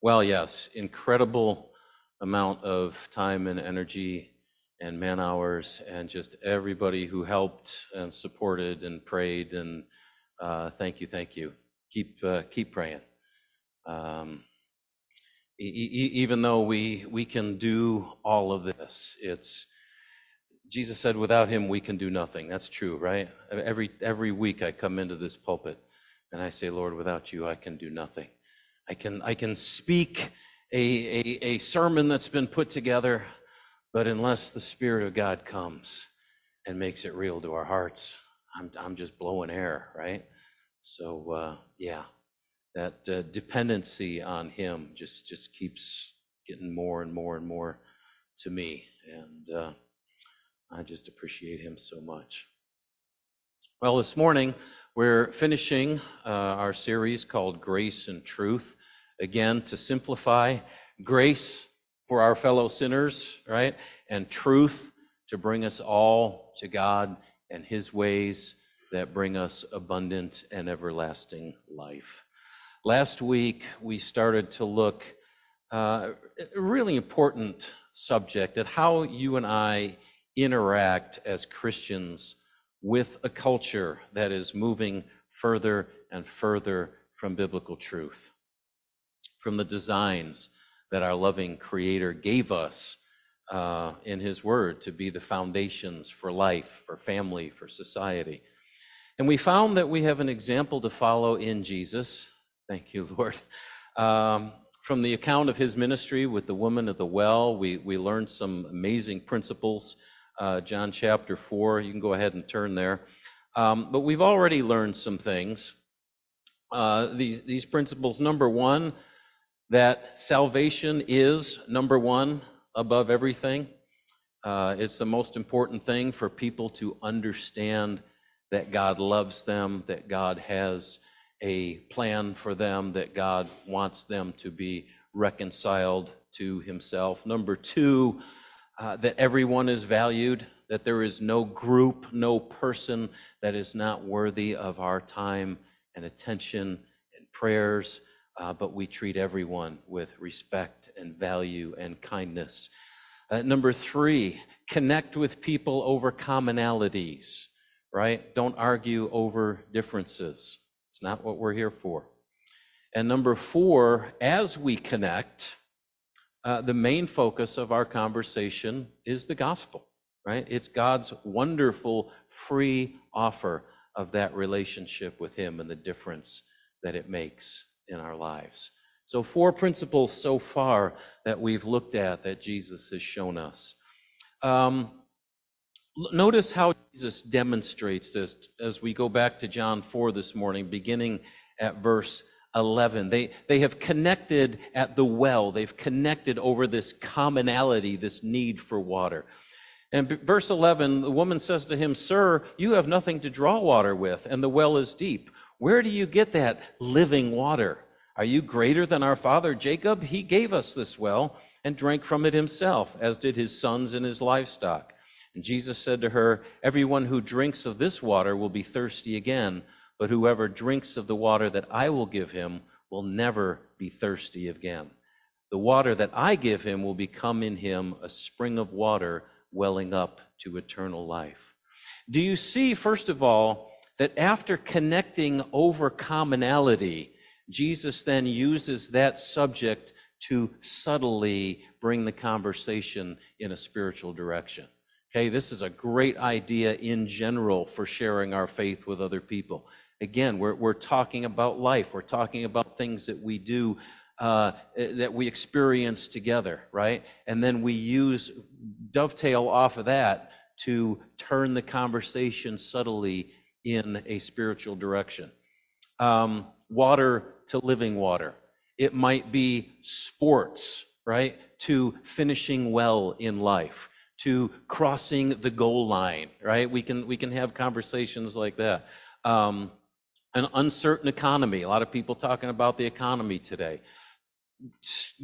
Well, yes, incredible amount of time and energy and man hours and just everybody who helped and supported and prayed and uh, thank you, thank you. Keep uh, keep praying. Um, e- e- even though we we can do all of this, it's Jesus said, "Without Him, we can do nothing." That's true, right? Every every week I come into this pulpit and I say, "Lord, without You, I can do nothing." I can I can speak a, a, a sermon that's been put together, but unless the Spirit of God comes and makes it real to our hearts, I'm I'm just blowing air, right? So uh, yeah, that uh, dependency on Him just just keeps getting more and more and more to me, and uh, I just appreciate Him so much. Well, this morning we're finishing uh, our series called Grace and Truth. Again, to simplify, grace for our fellow sinners, right? And truth to bring us all to God and His ways that bring us abundant and everlasting life. Last week, we started to look uh, a really important subject at how you and I interact as Christians with a culture that is moving further and further from biblical truth, from the designs that our loving Creator gave us uh, in His Word to be the foundations for life, for family, for society. And we found that we have an example to follow in Jesus. Thank you, Lord. Um, from the account of his ministry with the woman at the well, we, we learned some amazing principles uh, John chapter 4. You can go ahead and turn there. Um, but we've already learned some things. Uh, these, these principles number one, that salvation is number one above everything. Uh, it's the most important thing for people to understand that God loves them, that God has a plan for them, that God wants them to be reconciled to Himself. Number two, uh, that everyone is valued, that there is no group, no person that is not worthy of our time and attention and prayers, uh, but we treat everyone with respect and value and kindness. Uh, number three, connect with people over commonalities, right? Don't argue over differences. It's not what we're here for. And number four, as we connect, uh, the main focus of our conversation is the gospel, right? It's God's wonderful free offer of that relationship with Him and the difference that it makes in our lives. So, four principles so far that we've looked at that Jesus has shown us. Um, notice how Jesus demonstrates this as we go back to John 4 this morning, beginning at verse 11. They, they have connected at the well. They've connected over this commonality, this need for water. And verse 11, the woman says to him, Sir, you have nothing to draw water with, and the well is deep. Where do you get that living water? Are you greater than our father Jacob? He gave us this well and drank from it himself, as did his sons and his livestock. And Jesus said to her, Everyone who drinks of this water will be thirsty again. But whoever drinks of the water that I will give him will never be thirsty again. The water that I give him will become in him a spring of water welling up to eternal life. Do you see, first of all, that after connecting over commonality, Jesus then uses that subject to subtly bring the conversation in a spiritual direction. Okay, this is a great idea in general for sharing our faith with other people. Again, we're, we're talking about life. We're talking about things that we do, uh, that we experience together, right? And then we use, dovetail off of that to turn the conversation subtly in a spiritual direction. Um, water to living water. It might be sports, right? To finishing well in life, to crossing the goal line, right? We can we can have conversations like that. Um, an uncertain economy. A lot of people talking about the economy today.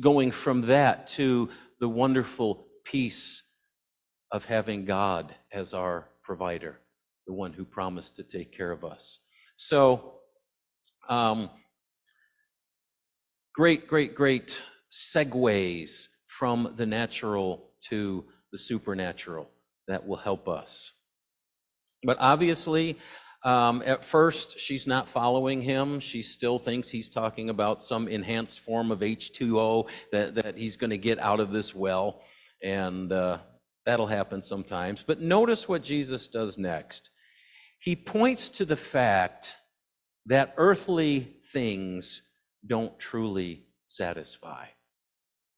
Going from that to the wonderful peace of having God as our provider, the one who promised to take care of us. So, um, great, great, great segues from the natural to the supernatural that will help us. But obviously, um, at first, she's not following him. She still thinks he's talking about some enhanced form of H2O that, that he's going to get out of this well. And uh, that'll happen sometimes. But notice what Jesus does next. He points to the fact that earthly things don't truly satisfy.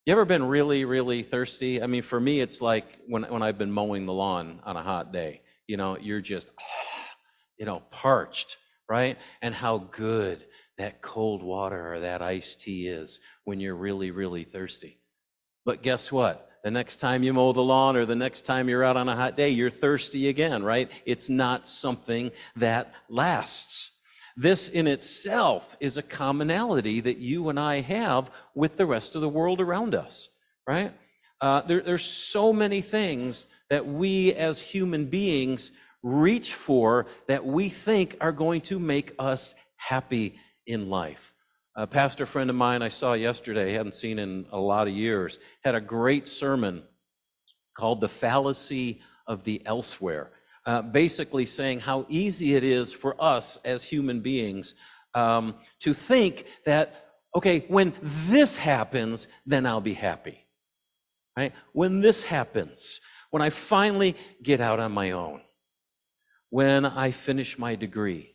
You ever been really, really thirsty? I mean, for me, it's like when, when I've been mowing the lawn on a hot day. You know, you're just, you know, parched, right? And how good that cold water or that iced tea is when you're really, really thirsty. But guess what? The next time you mow the lawn or the next time you're out on a hot day, you're thirsty again, right? It's not something that lasts. This in itself is a commonality that you and I have with the rest of the world around us, right? Uh, there, there's so many things that we as human beings reach for that we think are going to make us happy in life. A pastor friend of mine I saw yesterday, hadn't seen in a lot of years, had a great sermon called The Fallacy of the Elsewhere uh, basically saying how easy it is for us as human beings um, to think that, okay, when this happens, then I'll be happy. Right? When this happens, when I finally get out on my own, when I finish my degree,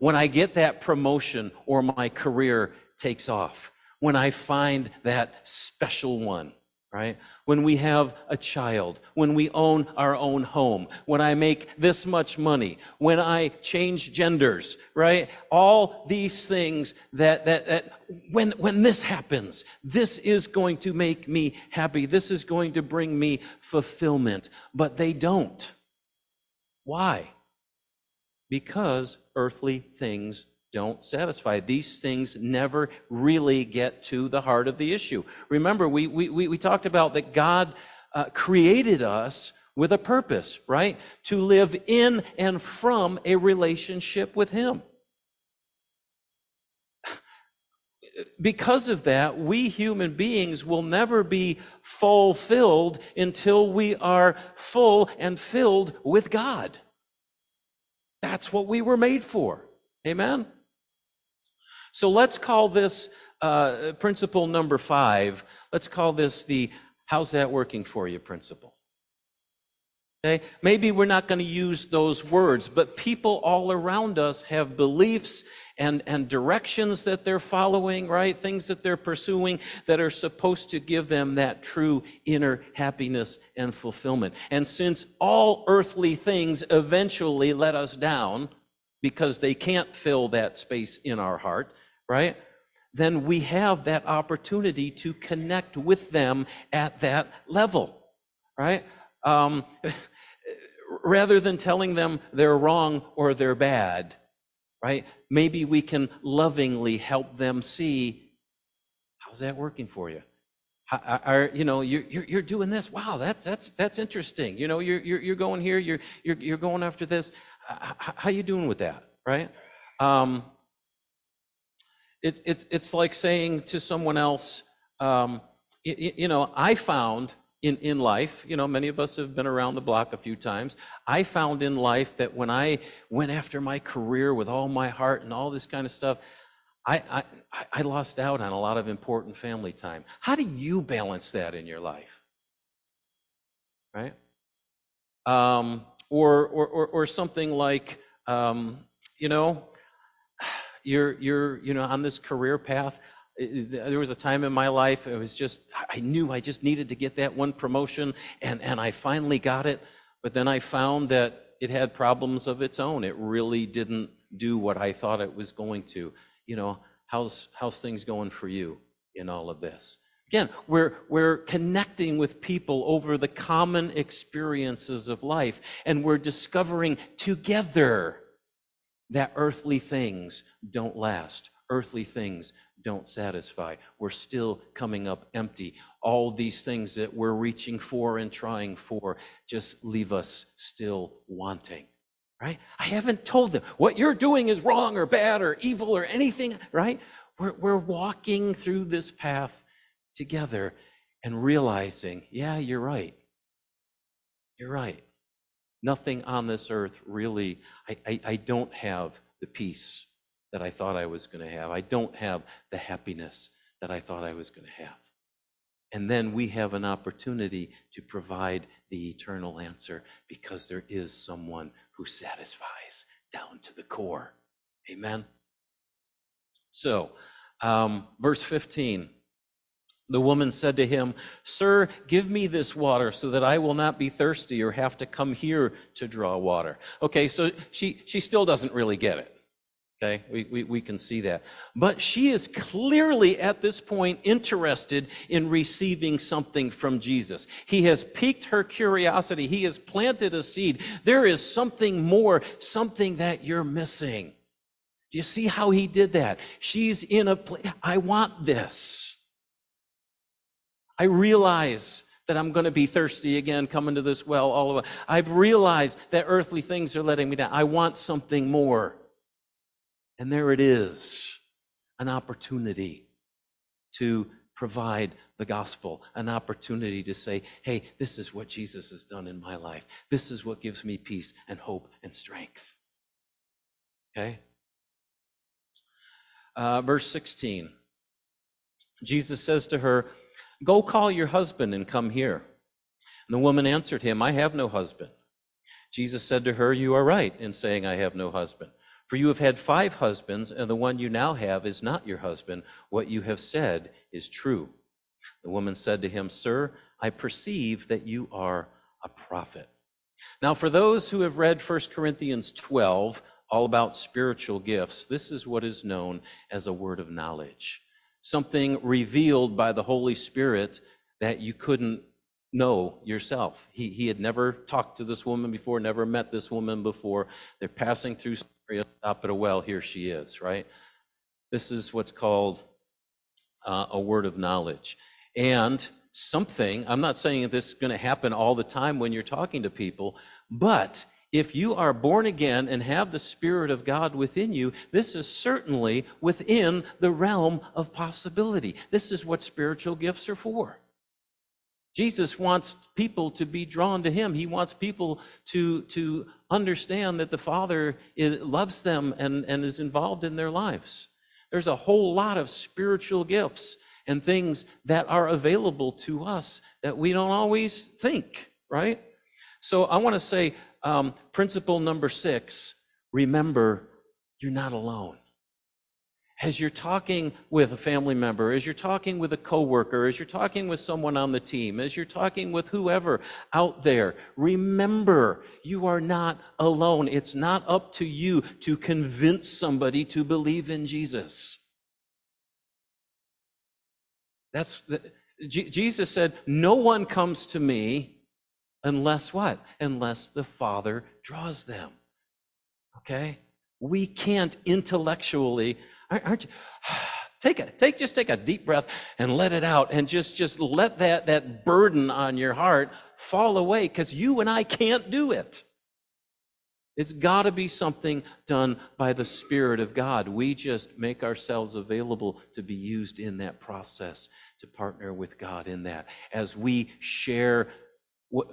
when I get that promotion or my career takes off, when I find that special one, right? When we have a child, when we own our own home, when I make this much money, when I change genders, right? All these things that, that, that when, when this happens, this is going to make me happy. This is going to bring me fulfillment. But they don't. Why? Because earthly things don't satisfy. These things never really get to the heart of the issue. Remember, we, we, we talked about that God uh, created us with a purpose, right? To live in and from a relationship with Him. Because of that, we human beings will never be fulfilled until we are full and filled with God. That's what we were made for. Amen? So let's call this uh, principle number five, let's call this the how's that working for you principle. Okay? Maybe we're not going to use those words, but people all around us have beliefs and, and directions that they're following, right? Things that they're pursuing that are supposed to give them that true inner happiness and fulfillment. And since all earthly things eventually let us down because they can't fill that space in our heart, right? Then we have that opportunity to connect with them at that level, right? Um, rather than telling them they're wrong or they're bad, right? Maybe we can lovingly help them see how's that working for you. Are, you know you're, you're, you're doing this? Wow, that's that's that's interesting. You know you're you're, you're going here. You're, you're you're going after this. How, how you doing with that? Right? Um, it, it, it's like saying to someone else, um, you, you know, I found in, in life, you know, many of us have been around the block a few times. I found in life that when I went after my career with all my heart and all this kind of stuff, I, I, I lost out on a lot of important family time. How do you balance that in your life? Right? Um, or, or, or, or something like, um, you know, you're you're you know on this career path there was a time in my life it was just i knew i just needed to get that one promotion and and i finally got it. But then i found that it had problems of its own. It really didn't do what i thought it was going to. You know how's how's things going for you in all of this? Again we're we're connecting with people over the common experiences of life and we're discovering together that earthly things don't last. Earthly things don't satisfy. We're still coming up empty. All these things that we're reaching for and trying for just leave us still wanting. Right? I haven't told them what you're doing is wrong or bad or evil or anything, right? We're, we're walking through this path together and realizing, yeah, you're right. You're right. Nothing on this earth really, I, I, I don't have the peace that I thought I was going to have. I don't have the happiness that I thought I was going to have. And then we have an opportunity to provide the eternal answer because there is someone who satisfies down to the core. Amen. So, um, verse 15. The woman said to him, Sir, give me this water so that I will not be thirsty or have to come here to draw water. Okay, so she, she still doesn't really get it. Okay, we, we, we can see that. But she is clearly at this point interested in receiving something from Jesus. He has piqued her curiosity, he has planted a seed. There is something more, something that you're missing. Do you see how he did that? She's in a place, I want this. I realize that I'm going to be thirsty again coming to this well all over. I've realized that earthly things are letting me down. I want something more. And there it is an opportunity to provide the gospel, an opportunity to say, hey, this is what Jesus has done in my life. This is what gives me peace and hope and strength. Okay? Uh, verse 16 Jesus says to her, Go call your husband and come here. And the woman answered him, I have no husband. Jesus said to her, You are right in saying, I have no husband. For you have had five husbands, and the one you now have is not your husband. What you have said is true. The woman said to him, Sir, I perceive that you are a prophet. Now, for those who have read 1 Corinthians 12, all about spiritual gifts, this is what is known as a word of knowledge. Something revealed by the Holy Spirit that you couldn't know yourself. He, he had never talked to this woman before, never met this woman before. They're passing through Samaria, stop at a well, here she is, right? This is what's called uh, a word of knowledge. And something, I'm not saying this is going to happen all the time when you're talking to people, but if you are born again and have the Spirit of God within you, this is certainly within the realm of possibility. This is what spiritual gifts are for. Jesus wants people to be drawn to him. He wants people to, to understand that the Father is, loves them and, and is involved in their lives. There's a whole lot of spiritual gifts and things that are available to us that we don't always think, right? So I want to say um, principle number six remember, you're not alone. As you're talking with a family member, as you're talking with a coworker, as you're talking with someone on the team, as you're talking with whoever out there, remember you are not alone. It's not up to you to convince somebody to believe in Jesus. That's the, Jesus said, "No one comes to me unless what? Unless the Father draws them." Okay? We can't intellectually Aren't you? Take a take just take a deep breath and let it out and just just let that that burden on your heart fall away cuz you and I can't do it. It's got to be something done by the Spirit of God. We just make ourselves available to be used in that process, to partner with God in that. As we share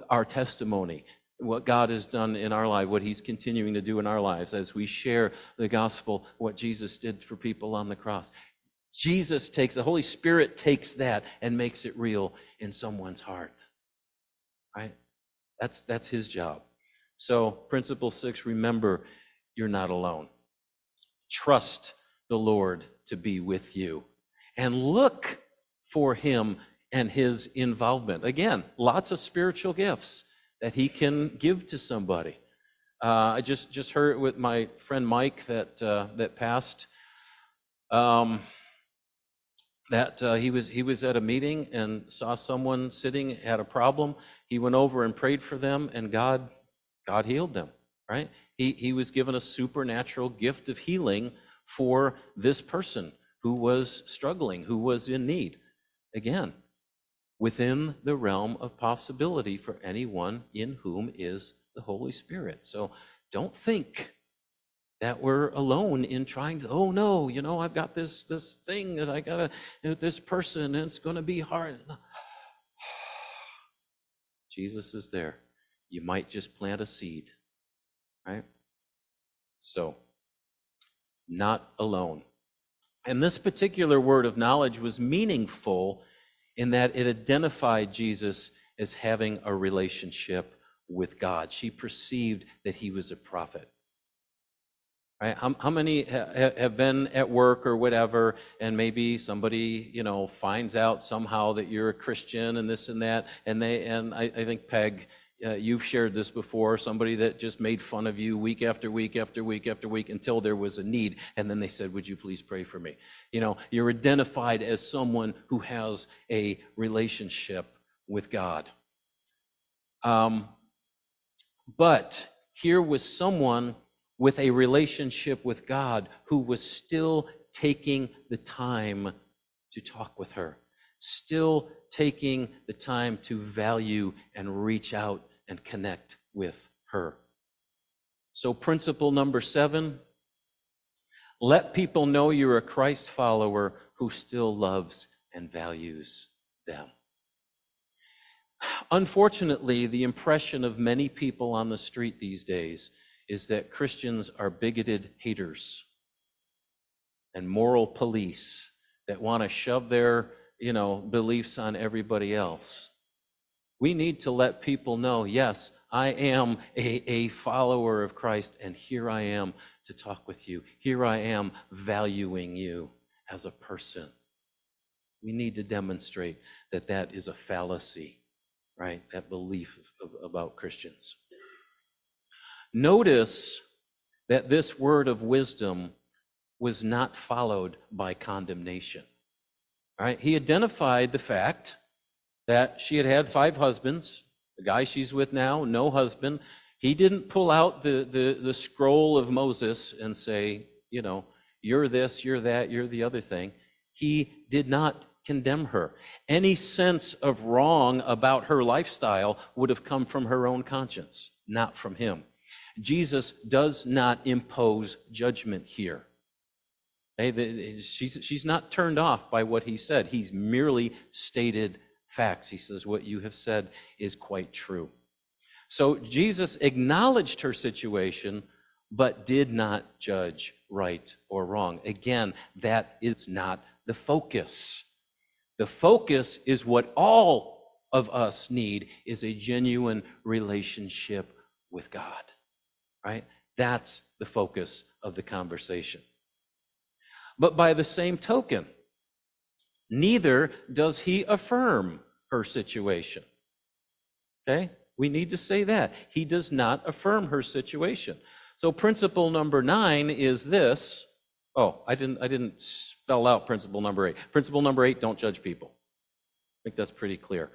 our testimony, what God has done in our life, what He's continuing to do in our lives as we share the gospel, what Jesus did for people on the cross. Jesus takes, the Holy Spirit takes that and makes it real in someone's heart. Right? That's, that's His job. So, principle six remember, you're not alone. Trust the Lord to be with you and look for Him and His involvement. Again, lots of spiritual gifts that he can give to somebody. Uh, I just just heard with my friend Mike that uh, that passed. Um, that uh, he was he was at a meeting and saw someone sitting had a problem. He went over and prayed for them, and God God healed them. Right? He he was given a supernatural gift of healing for this person who was struggling, who was in need. Again, within the realm of possibility for anyone in whom is the Holy Spirit. So don't think that we're alone in trying to, oh no, you know, I've got this this thing that I gotta, this person, and it's gonna be hard. Jesus is there. You might just plant a seed, right? So, not alone. And this particular word of knowledge was meaningful in that it identified Jesus as having a relationship with God. She perceived that he was a prophet. Right? How, how many ha- have been at work or whatever, and maybe somebody, you know, finds out somehow that you're a Christian and this and that, and they, and I, I think Peg, uh, you've shared this before. Somebody that just made fun of you week after week after week after week until there was a need, and then they said, "Would you please pray for me?" You know, you're identified as someone who has a relationship with God. Um, but here was someone with a relationship with God who was still taking the time to talk with her, still taking the time to value and reach out and connect with her. So, principle number seven let people know you're a Christ follower who still loves and values them. Unfortunately, the impression of many people on the street these days is that Christians are bigoted haters and moral police that want to shove their, you know, beliefs on everybody else. We need to let people know, yes, I am a, a follower of Christ, and here I am to talk with you. Here I am valuing you as a person. We need to demonstrate that that is a fallacy, right? That belief of, about Christians. Notice that this word of wisdom was not followed by condemnation. Right? He identified the fact that she had had five husbands. The guy she's with now, no husband. He didn't pull out the, the, the scroll of Moses and say, you know, you're this, you're that, you're the other thing. He did not condemn her. Any sense of wrong about her lifestyle would have come from her own conscience, not from him. Jesus does not impose judgment here. She's, she's not turned off by what he said. He's merely stated facts. He says, What you have said is quite true. So Jesus acknowledged her situation, but did not judge right or wrong. Again, that is not the focus. The focus is what all of us need is a genuine relationship with God right? That's the focus of the conversation. But by the same token, neither does he affirm her situation. Okay? We need to say that. He does not affirm her situation. So principle number nine is this. Oh, I didn't I didn't spell out principle number eight. Principle number eight, don't judge people. I think that's pretty clear.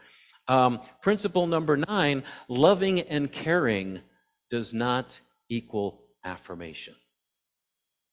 Um, principle number nine, loving and caring does not equal affirmation.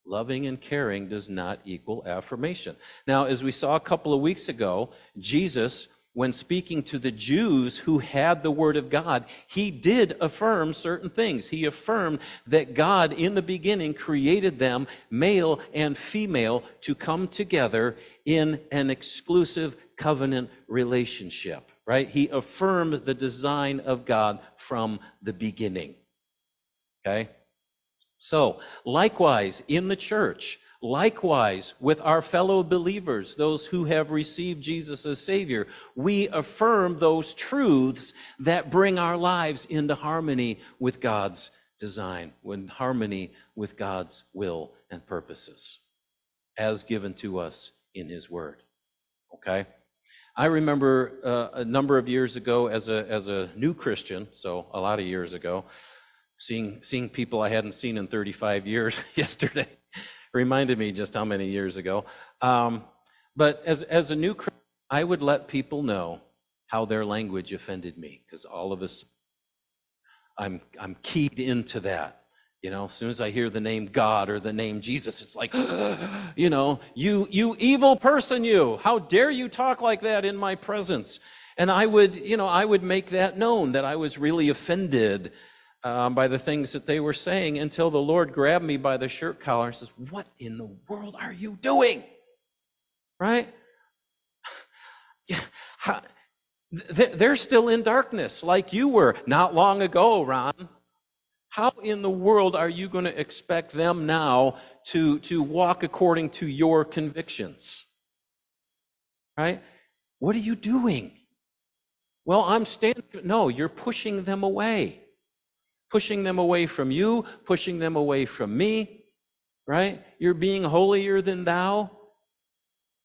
Loving and caring does not equal affirmation. Now, as we saw a couple of weeks ago, Jesus, when speaking to the Jews who had the Word of God, he did affirm certain things. He affirmed that God, in the beginning, created them, male and female, to come together in an exclusive covenant relationship, right? He affirmed the design of God from the beginning. Okay? So, likewise, in the church, likewise with our fellow believers, those who have received Jesus as Savior, we affirm those truths that bring our lives into harmony with God's design, in harmony with God's will and purposes, as given to us in His Word. Okay? I remember uh, a number of years ago as a, as a new Christian, so a lot of years ago, Seeing, seeing people I hadn't seen in 35 years yesterday reminded me just how many years ago. Um, but as, as a new Christian, I would let people know how their language offended me because all of us, I'm, I'm keyed into that. You know, as soon as I hear the name God or the name Jesus, it's like, you know, you, you evil person, you. How dare you talk like that in my presence? And I would, you know, I would make that known that I was really offended um, by the things that they were saying until the Lord grabbed me by the shirt collar and says, What in the world are you doing? Right? Yeah, how, they're still in darkness like you were not long ago, Ron. How in the world are you going to expect them now to, to walk according to your convictions? Right? What are you doing? Well, I'm standing. No, you're pushing them away. Pushing them away from you, pushing them away from me. Right? You're being holier than thou.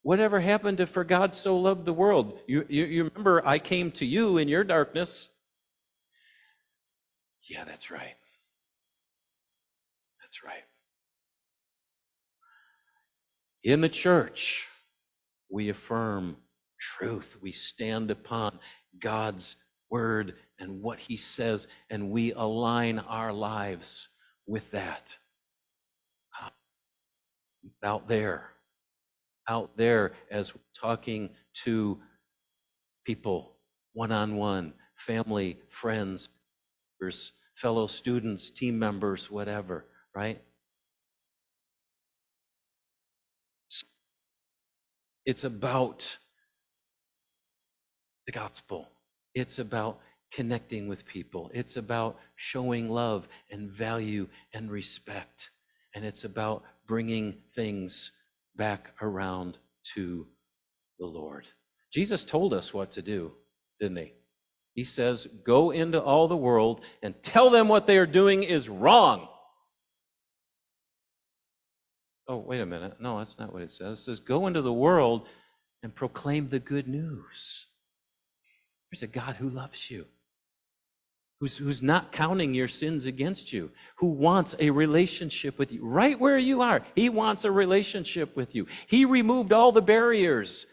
Whatever happened to for God so loved the world? You, you, you remember I came to you in your darkness. Yeah, that's right. That's right. In the church, we affirm truth. We stand upon God's word and what he says, and we align our lives with that. Uh, out there, out there, as we're talking to people one on one, family, friends, fellow students, team members, whatever right? It's about the gospel. It's about connecting with people. It's about showing love and value and respect. And it's about bringing things back around to the Lord. Jesus told us what to do, didn't he? He says, Go into all the world and tell them what they are doing is wrong. Oh, wait a minute. No, that's not what it says. It says, Go into the world and proclaim the good news. There's a God who loves you, who's, who's not counting your sins against you, who wants a relationship with you right where you are. He wants a relationship with you. He removed all the barriers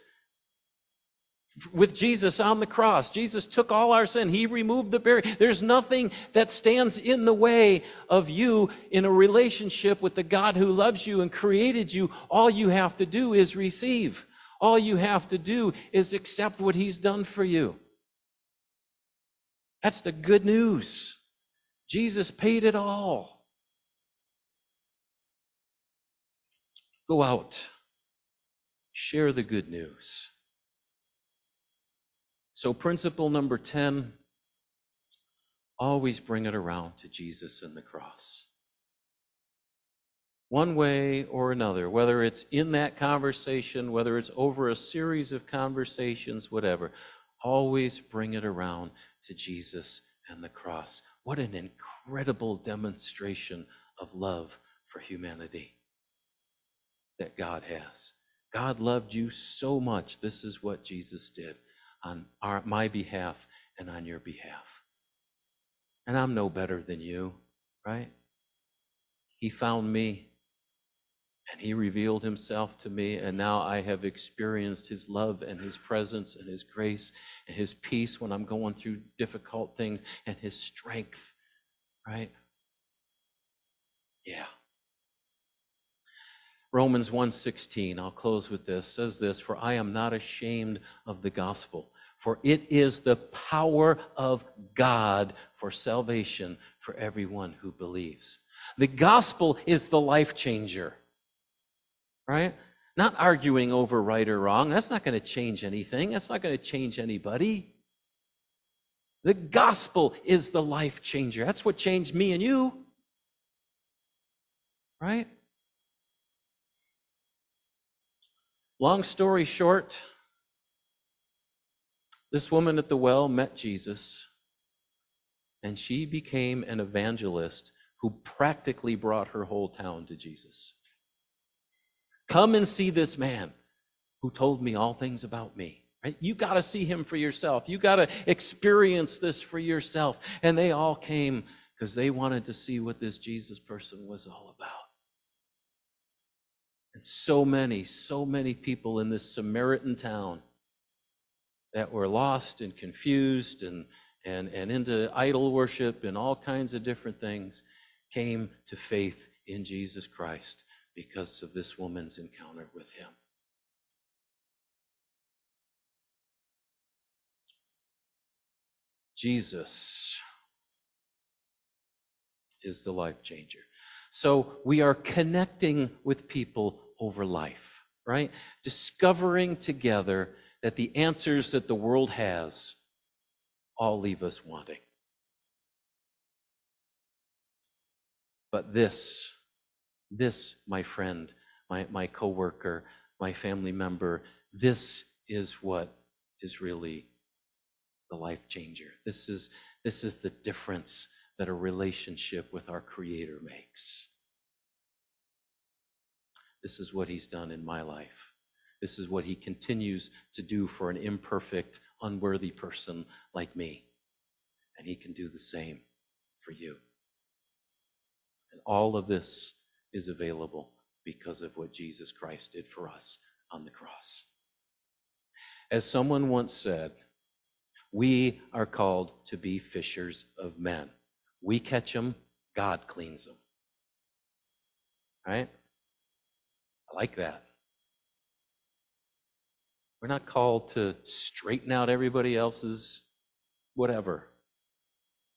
with Jesus on the cross. Jesus took all our sin. He removed the barrier. There's nothing that stands in the way of you in a relationship with the God who loves you and created you. All you have to do is receive. All you have to do is accept what He's done for you. That's the good news. Jesus paid it all. Go out. Share the good news. So, principle number 10 always bring it around to Jesus and the cross. One way or another, whether it's in that conversation, whether it's over a series of conversations, whatever, always bring it around to Jesus and the cross. What an incredible demonstration of love for humanity that God has. God loved you so much. This is what Jesus did on our, my behalf and on your behalf. And I'm no better than you, right? He found me and he revealed himself to me, and now I have experienced his love and his presence and his grace and his peace when I'm going through difficult things and his strength, right? Yeah. Romans 1:16, I'll close with this, says this, "For I am not ashamed of the gospel, for it is the power of God for salvation for everyone who believes." The gospel is the life changer. Right? Not arguing over right or wrong. That's not going to change anything. That's not going to change anybody. The gospel is the life changer. That's what changed me and you. Right? Long story short, this woman at the well met Jesus, and she became an evangelist who practically brought her whole town to Jesus. Come and see this man who told me all things about me. Right? You got to see him for yourself. You got to experience this for yourself. And they all came because they wanted to see what this Jesus person was all about. And so many, so many people in this Samaritan town that were lost and confused and, and, and into idol worship and all kinds of different things came to faith in Jesus Christ because of this woman's encounter with him. Jesus is the life changer. So we are connecting with people over life, right? Discovering together that the answers that the world has all leave us wanting. But this, this, my friend, my, my coworker, my family member, this is what is really the life changer. This is, this is the difference that a relationship with our Creator makes. This is what He's done in my life. This is what He continues to do for an imperfect, unworthy person like me. And He can do the same for you. And all of this is available because of what Jesus Christ did for us on the cross. As someone once said, we are called to be fishers of men. We catch them, God cleans them. Right? I like that. We're not called to straighten out everybody else's whatever.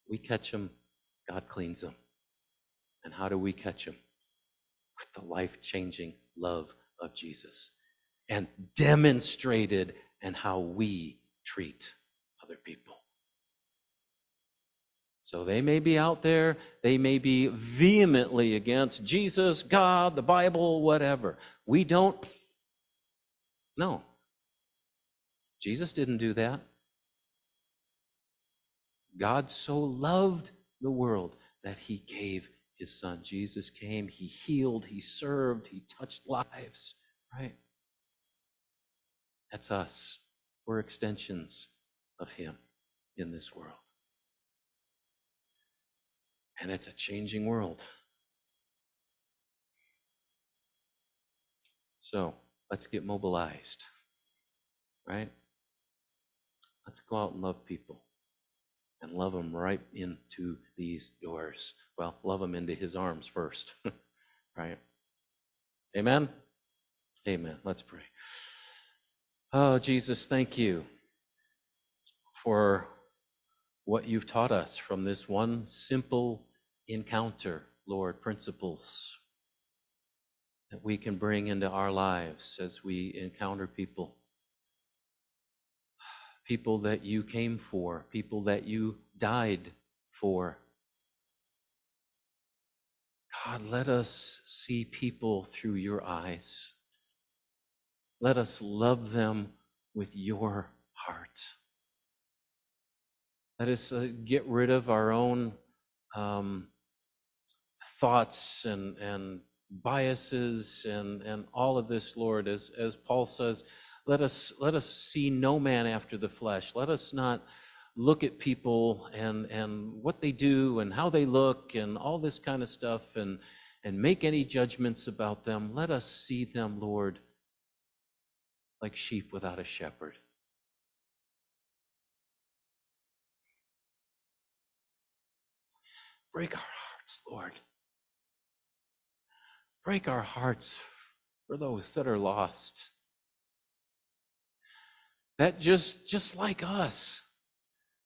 We catch them, God cleans them. And how do we catch them? With the life changing love of Jesus and demonstrated and how we treat other people. So they may be out there, they may be vehemently against Jesus, God, the Bible, whatever. We don't. No. Jesus didn't do that. God so loved the world that he gave his son. Jesus came, he healed, he served, he touched lives, right? That's us. We're extensions of him in this world. And it's a changing world. So let's get mobilized, right? Let's go out and love people and love them right into these doors. Well, love them into his arms first, right? Amen? Amen. Let's pray. Oh, Jesus, thank you for what you've taught us from this one simple encounter, Lord, principles that we can bring into our lives as we encounter people. People that you came for, people that you died for. God, let us see people through your eyes. Let us love them with your heart. Let us uh, get rid of our own um, thoughts and, and biases and, and all of this, Lord. As, as Paul says, let us, let us see no man after the flesh. Let us not look at people and, and what they do and how they look and all this kind of stuff and, and make any judgments about them. Let us see them, Lord, like sheep without a shepherd. Break our hearts, Lord. Break our hearts for those that are lost. That just just like us,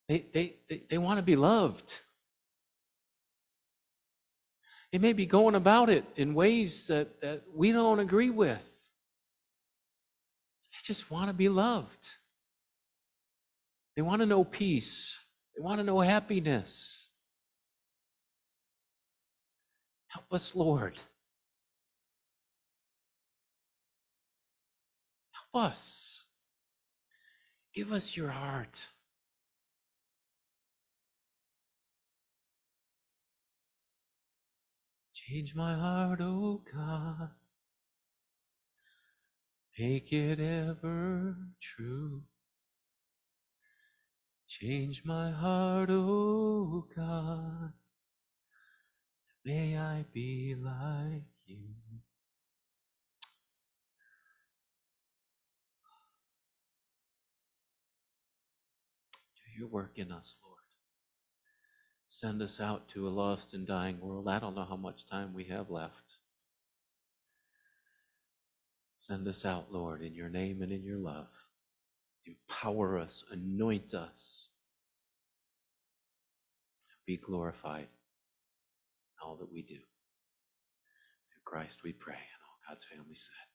they they they, they want to be loved. They may be going about it in ways that, that we don't agree with. They just want to be loved. They want to know peace. They want to know happiness. Help us, Lord. Help us. Give us your heart. Change my heart, oh God. Make it ever true. Change my heart, oh God. May I be like you. Your work in us, Lord. Send us out to a lost and dying world. I don't know how much time we have left. Send us out, Lord, in your name and in your love. Empower us, anoint us. Be glorified. in all that we do. Through Christ we pray, and all God's family said.